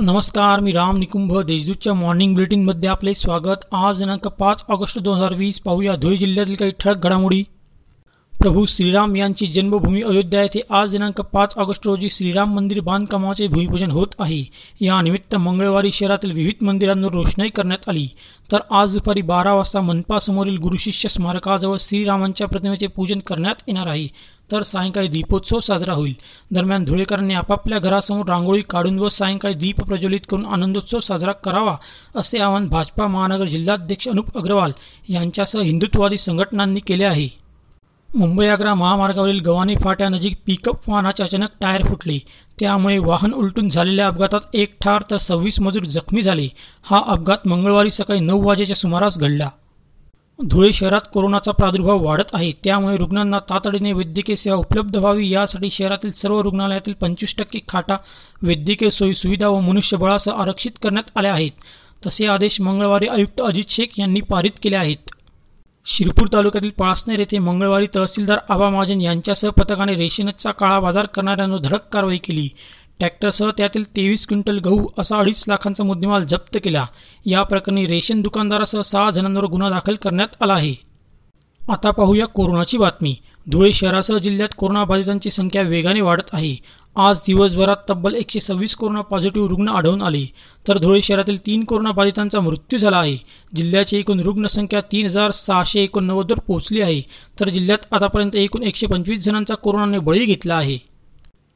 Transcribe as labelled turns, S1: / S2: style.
S1: नमस्कार मी राम निकुंभ देशदूतच्या मॉर्निंग बुलेटिनमध्ये आपले स्वागत. आज दिनांक पाच ऑगस्ट दोन हजार वीस पाहूया धुळे जिल्ह्यातील काही ठळक घडामोडी. प्रभू श्रीराम यांची जन्मभूमी अयोध्या येथे आज दिनांक पाच ऑगस्ट रोजी श्रीराम मंदिर बांधकामाचे भूमिपूजन होत आहे. या निमित्त मंगळवारी शहरातील विविध मंदिरांवर रोषणाई करण्यात आली. तर आज दुपारी बारा वाजता मनपासमोरील गुरुशिष्य स्मारकाजवळ श्रीरामांच्या प्रतिमेचे पूजन करण्यात येणार आहे. तर सायंकाळी दीपोत्सव साजरा होईल. दरम्यान धुळेकरांनी आपापल्या घरासमोर रांगोळी काढून व सायंकाळी दीप प्रज्वलित करून आनंदोत्सव साजरा करावा असे आवाहन भाजपा महानगर जिल्हाध्यक्ष अनुप अग्रवाल यांच्यासह हिंदुत्ववादी संघटनांनी केले आहे. मुंबई आग्रा महामार्गावरील गव्हाणे फाट्यानजीक पिकअप वाहनाचे अचानक टायर फुटले. त्यामुळे वाहन उलटून झालेल्या अपघातात एक ठार तर सव्वीस मजूर जखमी झाले. हा अपघात मंगळवारी सकाळी नऊ वाजेच्या सुमारास घडला. धुळे शहरात कोरोनाचा प्रादुर्भाव वाढत आहे. त्यामुळे रुग्णांना तातडीने वैद्यकीय सेवा उपलब्ध व्हावी. यासाठी शहरातील सर्व रुग्णालयातील पंचवीस टक्के खाटा वैद्यकीय सोयी सुविधा व मनुष्यबळासह आरक्षित करण्यात आल्या आहेत. तसे आदेश मंगळवारी आयुक्त अजित शेख यांनी पारित केले आहेत. शिरपूर तालुक्यातील पळासनेर येथे मंगळवारी तहसीलदार आबा महाजन यांच्यासह पथकाने रेशनचा काळा बाजार करणाऱ्यांवर धडक कारवाई केली. ट्रॅक्टरसह त्यातील तेवीस क्विंटल गहू असा अडीच लाखांचा मुद्देमाल जप्त केला. या प्रकरणी रेशन दुकानदारासह सहा जणांवर गुन्हा दाखल करण्यात आला आहे. आता पाहूया कोरोनाची बातमी. धुळे शहरासह जिल्ह्यात कोरोनाबाधितांची संख्या वेगाने वाढत आहे. आज दिवसभरात तब्बल एकशे सव्वीस कोरोना पॉझिटिव्ह रुग्ण आढळून आले. तर धुळे शहरातील तीन कोरोनाबाधितांचा मृत्यू झाला आहे. जिल्ह्याची एकूण रुग्णसंख्या तीन हजार सहाशे एकोणनव्वदवर पोहोचली आहे. तर जिल्ह्यात आतापर्यंत एकूण एकशे पंचवीस जणांचा कोरोनाने बळी घेतला आहे.